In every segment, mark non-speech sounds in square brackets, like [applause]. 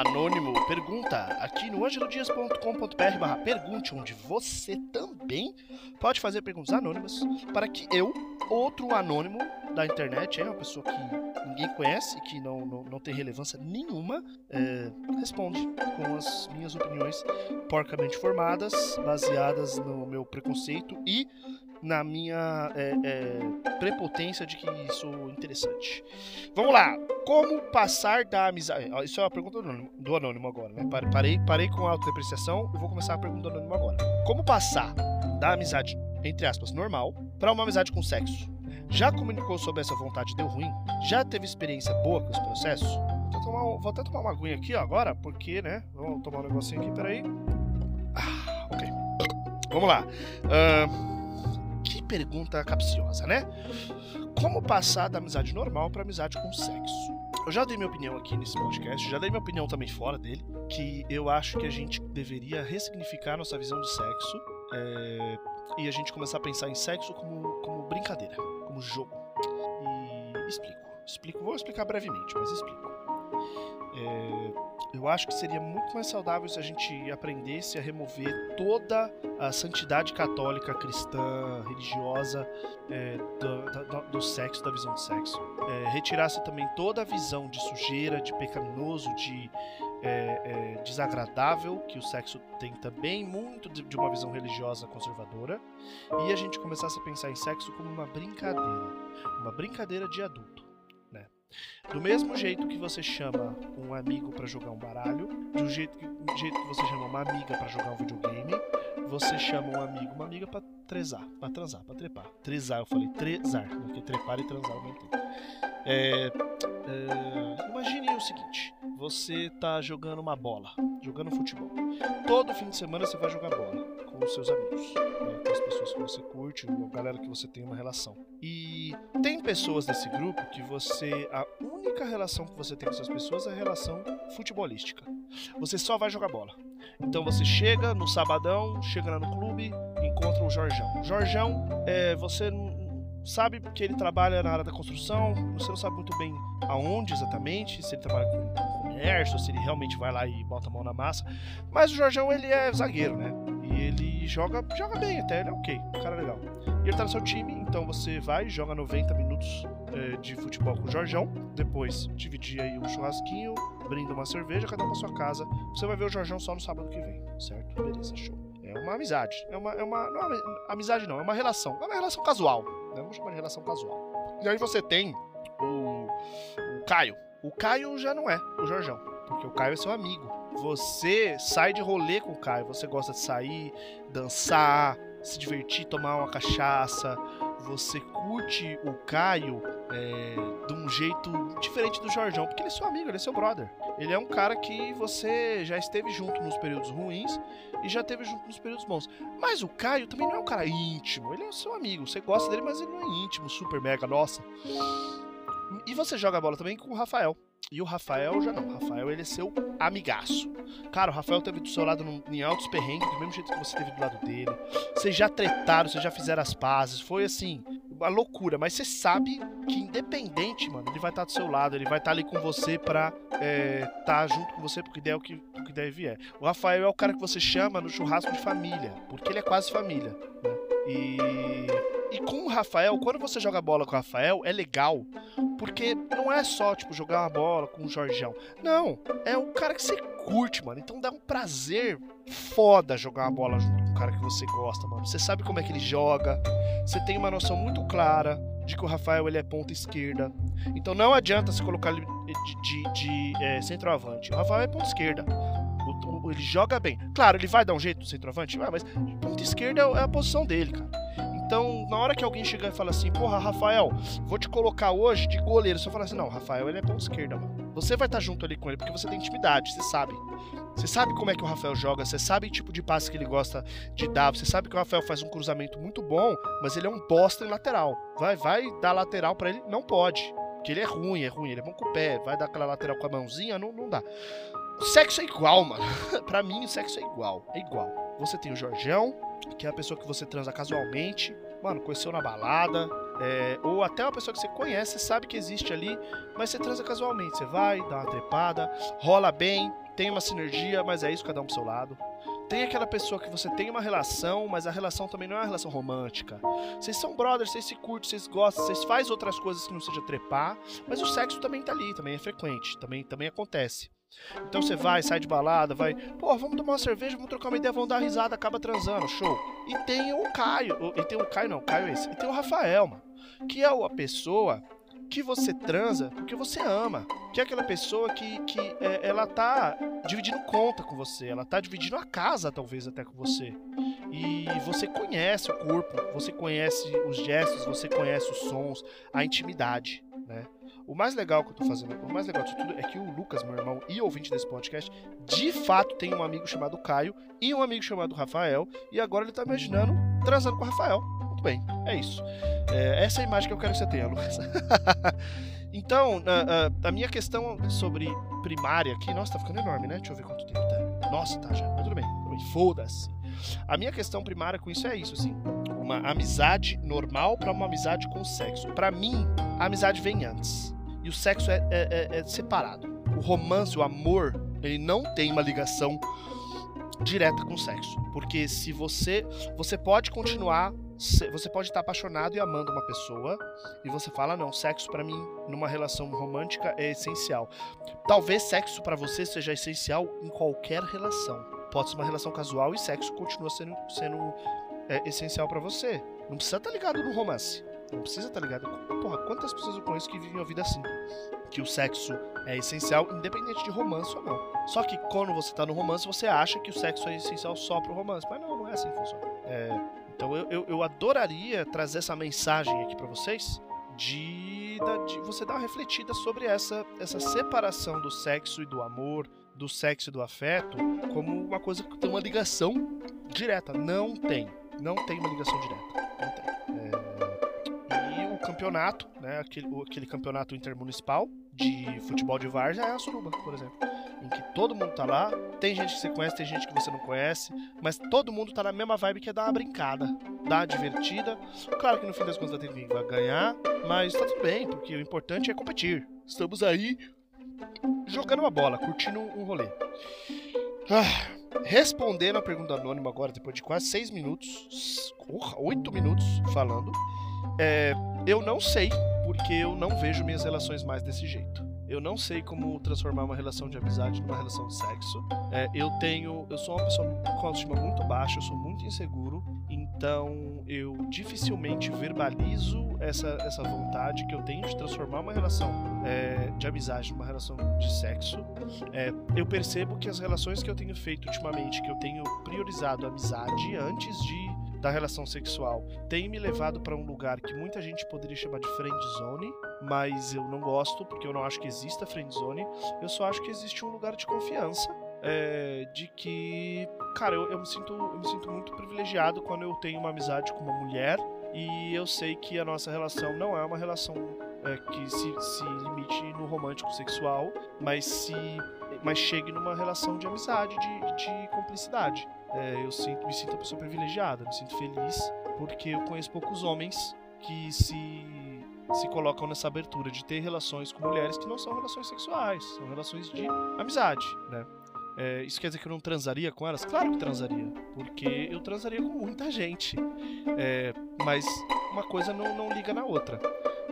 Anônimo pergunta aqui no angelodias.com.br pergunte, onde você também pode fazer perguntas anônimas para que eu, outro anônimo da internet, é uma pessoa que ninguém conhece e que não, não, não tem relevância nenhuma, é, responde com as minhas opiniões porcamente formadas, baseadas no meu preconceito e na minha é, é, prepotência de que sou interessante. Vamos lá. Como passar da amizade. Isso é uma pergunta do anônimo, do anônimo agora, né? Parei, parei com a autodepreciação e vou começar a pergunta do anônimo agora. Como passar da amizade, entre aspas, normal, para uma amizade com sexo? Já comunicou sobre essa vontade deu ruim? Já teve experiência boa com esse processo? Vou, tomar, vou até tomar uma aguinha aqui agora, porque, né? Vamos tomar um negocinho aqui, peraí. Ah, ok. Vamos lá. Uh, que pergunta capciosa, né? Como passar da amizade normal para amizade com sexo? Eu já dei minha opinião aqui nesse podcast, já dei minha opinião também fora dele, que eu acho que a gente deveria ressignificar nossa visão de sexo é, e a gente começar a pensar em sexo como, como brincadeira, como jogo. E explico. Explico, vou explicar brevemente, mas explico. É, eu acho que seria muito mais saudável se a gente aprendesse a remover toda a santidade católica, cristã, religiosa é, do, do, do, sexo, da visão do sexo. É, retirasse também toda a visão de sujeira, de pecaminoso, de é, é desagradável que o sexo tem também, muito de, de uma visão religiosa conservadora, e a gente começasse a pensar em sexo como uma brincadeira, uma brincadeira de adulto. Do mesmo jeito que você chama um amigo para jogar um baralho, do jeito que, do jeito que você chama uma amiga para jogar um videogame, você chama um amigo, uma amiga para trezar, para transar, para trepar. Trezar, eu falei trezar, porque trepar e transar ao mesmo tempo. É, é, imagine o seguinte: você tá jogando uma bola, jogando futebol. Todo fim de semana você vai jogar bola com os seus amigos, né, com as pessoas que você curte, ou a galera que você tem uma relação. E tem pessoas desse grupo que você. A única relação que você tem com essas pessoas é a relação futebolística. Você só vai jogar bola. Então você chega no sabadão, chega lá no clube, encontra o Jorjão. O Jorjão, é, você sabe que ele trabalha na área da construção, você não sabe muito bem aonde exatamente, se ele trabalha com comércio, se ele realmente vai lá e bota a mão na massa. Mas o Jorjão, ele é zagueiro, né? E ele joga, joga bem até, ele é ok, um cara legal. E ele tá no seu time, então você vai, joga 90 minutos é, de futebol com o Jorjão, depois dividir aí um churrasquinho, brinda uma cerveja, cada um pra sua casa. Você vai ver o Jorjão só no sábado que vem, certo? Beleza, show. É uma amizade. É uma, é uma, não é uma amizade não, é uma relação. É uma relação casual. Né? Vamos chamar de relação casual. E aí você tem o, o Caio. O Caio já não é o Jorjão, porque o Caio é seu amigo. Você sai de rolê com o Caio, você gosta de sair, dançar, se divertir, tomar uma cachaça. Você curte o Caio é, de um jeito diferente do Jorjão, porque ele é seu amigo, ele é seu brother. Ele é um cara que você já esteve junto nos períodos ruins e já esteve junto nos períodos bons. Mas o Caio também não é um cara íntimo, ele é seu amigo. Você gosta dele, mas ele não é íntimo, super mega, nossa. E você joga bola também com o Rafael. E o Rafael já não. O Rafael, ele é seu amigaço. Cara, o Rafael teve do seu lado em altos perrengues, do mesmo jeito que você teve do lado dele. Vocês já tretaram, vocês já fizeram as pazes. Foi assim, uma loucura. Mas você sabe que, independente, mano, ele vai estar do seu lado, ele vai estar ali com você pra é, estar junto com você porque der o que, o que der vier. O Rafael é o cara que você chama no churrasco de família, porque ele é quase família. Né? E, e com o Rafael, quando você joga bola com o Rafael, é legal, porque não é só, tipo, jogar uma bola com o Jorgeão. Não, é o cara que você curte, mano. Então dá um prazer foda jogar uma bola junto cara que você gosta, mano. Você sabe como é que ele joga, você tem uma noção muito clara de que o Rafael ele é ponta esquerda. Então não adianta se colocar ele de, de, de é, centroavante. O Rafael é ponta esquerda. O, o, ele joga bem. Claro, ele vai dar um jeito no centroavante, mas ponta esquerda é a posição dele, cara. Então, na hora que alguém chegar e falar assim, porra, Rafael, vou te colocar hoje de goleiro, você fala assim, não, Rafael, ele é ponta esquerda, mano. Você vai estar junto ali com ele porque você tem intimidade, você sabe. Você sabe como é que o Rafael joga, você sabe o tipo de passe que ele gosta de dar, você sabe que o Rafael faz um cruzamento muito bom, mas ele é um bosta em lateral. Vai, vai dar lateral para ele? Não pode. Porque ele é ruim, é ruim, ele é bom com o pé, vai dar aquela lateral com a mãozinha, não, não dá. O sexo é igual, mano. [laughs] pra mim, o sexo é igual. É igual. Você tem o Jorgão, que é a pessoa que você transa casualmente, mano, conheceu na balada, é, ou até uma pessoa que você conhece, sabe que existe ali, mas você transa casualmente. Você vai, dá uma trepada, rola bem, tem uma sinergia, mas é isso cada um pro seu lado. Tem aquela pessoa que você tem uma relação, mas a relação também não é uma relação romântica. Vocês são brothers, vocês se curtem, vocês gostam, vocês fazem outras coisas que não seja trepar, mas o sexo também tá ali, também é frequente, também, também acontece. Então você vai, sai de balada, vai, pô, vamos tomar uma cerveja, vamos trocar uma ideia, vamos dar risada, acaba transando, show. E tem o Caio, e tem o Caio não, o Caio é esse, e tem o Rafael, mano, que é a pessoa que você transa porque você ama. Que é aquela pessoa que, que é, ela tá dividindo conta com você, ela tá dividindo a casa, talvez, até com você. E você conhece o corpo, você conhece os gestos, você conhece os sons, a intimidade, né? O mais legal que eu tô fazendo, o mais legal de tudo é que o Lucas, meu irmão e ouvinte desse podcast, de fato tem um amigo chamado Caio e um amigo chamado Rafael, e agora ele tá imaginando transando com o Rafael. Muito bem, é isso. É, essa é a imagem que eu quero que você tenha, Lucas. [laughs] então, a, a, a, minha questão sobre primária aqui. Nossa, tá ficando enorme, né? Deixa eu ver quanto tempo tá. Nossa, tá já. Mas tudo bem. Foda-se. A minha questão primária com isso é isso, assim. Uma amizade normal para uma amizade com sexo. Para mim, a amizade vem antes. E o sexo é, é, é, é separado. O romance, o amor, ele não tem uma ligação direta com o sexo. Porque se você. Você pode continuar você pode estar apaixonado e amando uma pessoa e você fala não, sexo para mim numa relação romântica é essencial. Talvez sexo para você seja essencial em qualquer relação. Pode ser uma relação casual e sexo continua sendo, sendo é, essencial para você. Não precisa estar ligado no romance. Não precisa estar ligado. Porra, quantas pessoas eu conheço que vivem a vida assim? Que o sexo é essencial, independente de romance ou não. Só que quando você tá no romance, você acha que o sexo é essencial só pro romance. Mas não, não é assim que funciona. É, então eu, eu, eu adoraria trazer essa mensagem aqui para vocês de, de, você dar uma refletida sobre essa, essa separação do sexo e do amor, do sexo e do afeto, como uma coisa que tem uma ligação direta. Não tem. Não tem uma ligação direta. Campeonato, né, aquele, aquele campeonato intermunicipal de futebol de várzea é a Suruba, por exemplo em que todo mundo tá lá. Tem gente que você conhece, tem gente que você não conhece, mas todo mundo tá na mesma vibe que é dar uma brincada, dar uma divertida. Claro que no fim das contas vai ter vai ganhar, mas tá tudo bem, porque o importante é competir. Estamos aí jogando uma bola, curtindo um rolê. Ah, respondendo a pergunta anônima agora, depois de quase seis minutos, oito minutos falando, é, eu não sei, porque eu não vejo minhas relações mais desse jeito. Eu não sei como transformar uma relação de amizade numa relação de sexo. É, eu tenho. Eu sou uma pessoa com autoestima muito baixa, eu sou muito inseguro. Então eu dificilmente verbalizo essa, essa vontade que eu tenho de transformar uma relação é, de amizade numa relação de sexo. É, eu percebo que as relações que eu tenho feito ultimamente, que eu tenho priorizado a amizade antes de da relação sexual tem me levado para um lugar que muita gente poderia chamar de friend zone, mas eu não gosto porque eu não acho que exista friend zone. Eu só acho que existe um lugar de confiança é, de que, cara, eu, eu, me sinto, eu me sinto muito privilegiado quando eu tenho uma amizade com uma mulher e eu sei que a nossa relação não é uma relação é, que se, se limite no romântico sexual, mas se mas chegue numa relação de amizade, de, de cumplicidade é, eu sinto, me sinto uma pessoa privilegiada, me sinto feliz, porque eu conheço poucos homens que se, se colocam nessa abertura de ter relações com mulheres que não são relações sexuais, são relações de amizade, né? É, isso quer dizer que eu não transaria com elas? Claro que transaria, porque eu transaria com muita gente. É, mas uma coisa não, não liga na outra.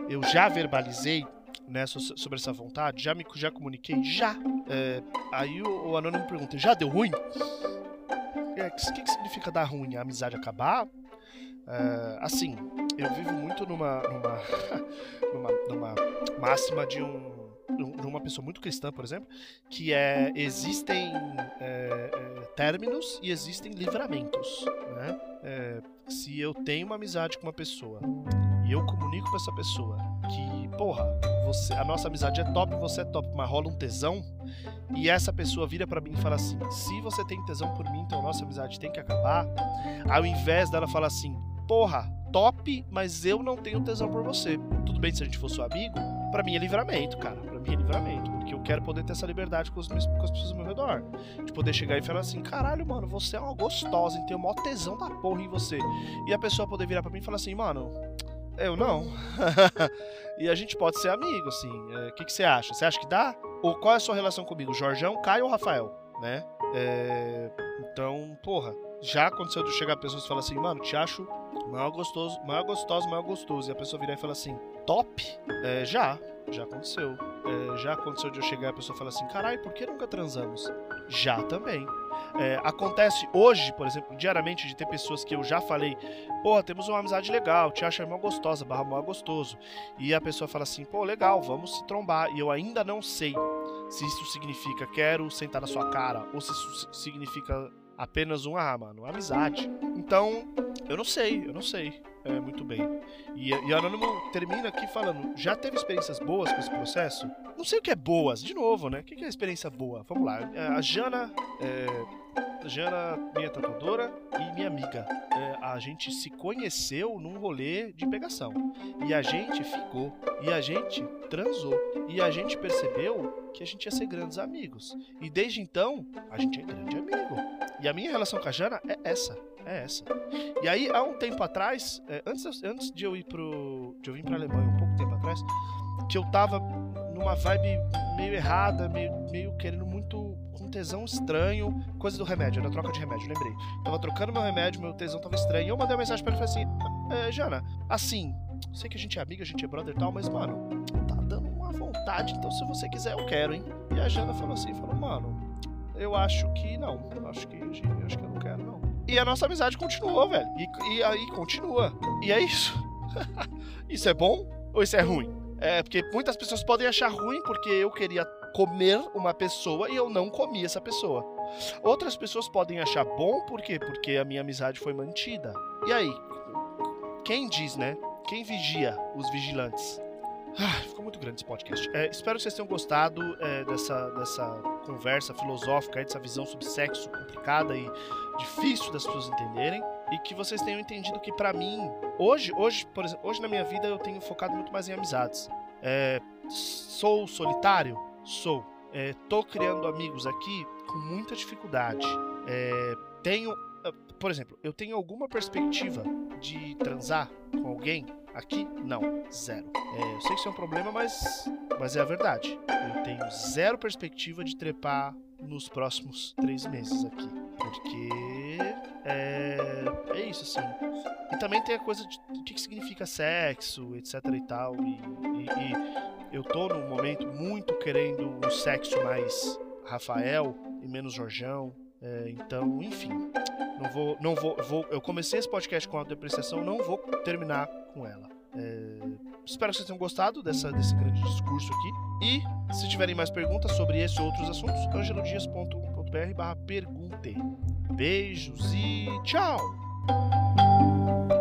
Eu já verbalizei né, sobre essa vontade, já me já comuniquei, já. É, aí o, o anônimo pergunta: já deu ruim? É, que, que significa dar ruim? A amizade acabar? É, assim, eu vivo muito numa, numa, [laughs] numa, numa máxima de um de uma pessoa muito cristã, por exemplo, que é existem é, é, términos e existem livramentos. Né? É, se eu tenho uma amizade com uma pessoa e eu comunico com essa pessoa que, porra, você, a nossa amizade é top, você é top, mas rola um tesão, e essa pessoa vira para mim e fala assim: se você tem tesão por mim, então nossa amizade tem que acabar, ao invés dela falar assim: porra, top, mas eu não tenho tesão por você. Tudo bem se a gente for seu amigo? Para mim é livramento, cara. Para mim é livramento. Porque eu quero poder ter essa liberdade com, os com as pessoas ao meu redor. De poder chegar e falar assim: caralho, mano, você é uma gostosa, e tem o maior tesão da porra em você. E a pessoa poder virar para mim e falar assim: mano, eu não. [laughs] e a gente pode ser amigo, assim. O é, que, que você acha? Você acha que dá? ou qual é a sua relação comigo? Jorjão, Caio ou Rafael? Né? É, então, porra, já aconteceu de chegar pessoas e falar assim, mano, te acho maior gostoso, maior gostoso, maior gostoso. E a pessoa virar e falar assim, top? É, já, já aconteceu. É, já aconteceu de eu chegar e a pessoa falar assim, caralho, por que nunca transamos? Já também. É, acontece hoje, por exemplo, diariamente, de ter pessoas que eu já falei, pô, temos uma amizade legal, te acha irmã gostosa, barra mó gostoso. E a pessoa fala assim, pô, legal, vamos se trombar. E eu ainda não sei se isso significa quero sentar na sua cara, ou se isso significa apenas um, ah, mano, amizade. Então, eu não sei, eu não sei é, muito bem. E, e Anônimo termina aqui falando: já teve experiências boas com esse processo? Não sei o que é boas, de novo, né? O que é experiência boa? Vamos lá. É, a Jana. É, Jana, minha tatuadora e minha amiga. É, a gente se conheceu num rolê de pegação. E a gente ficou. E a gente transou. E a gente percebeu que a gente ia ser grandes amigos. E desde então, a gente é grande amigo. E a minha relação com a Jana é essa. É essa. E aí, há um tempo atrás, é, antes, antes de eu ir pro. de eu vir pra Alemanha, um pouco tempo atrás, que eu tava numa vibe meio errada, meio, meio querendo muito com tesão estranho, coisa do remédio, era troca de remédio, lembrei. Tava trocando meu remédio, meu tesão tava estranho, e eu mandei uma mensagem pra ele e falei assim: é, Jana, assim, sei que a gente é amiga, a gente é brother e tal, mas, mano, tá dando uma vontade, então se você quiser, eu quero, hein? E a Jana falou assim: falou, mano, eu acho que não, acho que, acho que eu não quero, não. E a nossa amizade continuou, velho. E, e aí continua. E é isso. [laughs] isso é bom ou isso é ruim? É, porque muitas pessoas podem achar ruim porque eu queria comer uma pessoa e eu não comi essa pessoa. Outras pessoas podem achar bom por quê? Porque a minha amizade foi mantida. E aí? Quem diz, né? Quem vigia os vigilantes? Ah, ficou muito grande esse podcast. É, espero que vocês tenham gostado é, dessa, dessa conversa filosófica, dessa visão sobre sexo complicada e difícil das pessoas entenderem. E que vocês tenham entendido que, para mim, hoje, hoje, por exemplo, hoje na minha vida eu tenho focado muito mais em amizades. É, sou solitário? Sou. É, tô criando amigos aqui com muita dificuldade. É, tenho, ah, por exemplo, eu tenho alguma perspectiva de transar com alguém Aqui, não. Zero. É, eu sei que isso é um problema, mas, mas é a verdade. Eu tenho zero perspectiva de trepar nos próximos três meses aqui. Porque é, é isso, assim. E também tem a coisa de o que, significa sexo, etc e tal. E, e, e eu tô num momento muito querendo um sexo mais Rafael e menos Jorjão. É, então, enfim, não vou, não vou, vou, eu comecei esse podcast com a depreciação, não vou terminar com ela. É, espero que vocês tenham gostado dessa, desse grande discurso aqui. E se tiverem mais perguntas sobre esse ou outros assuntos, angelodias.com.br barra pergunte. Beijos e tchau! Música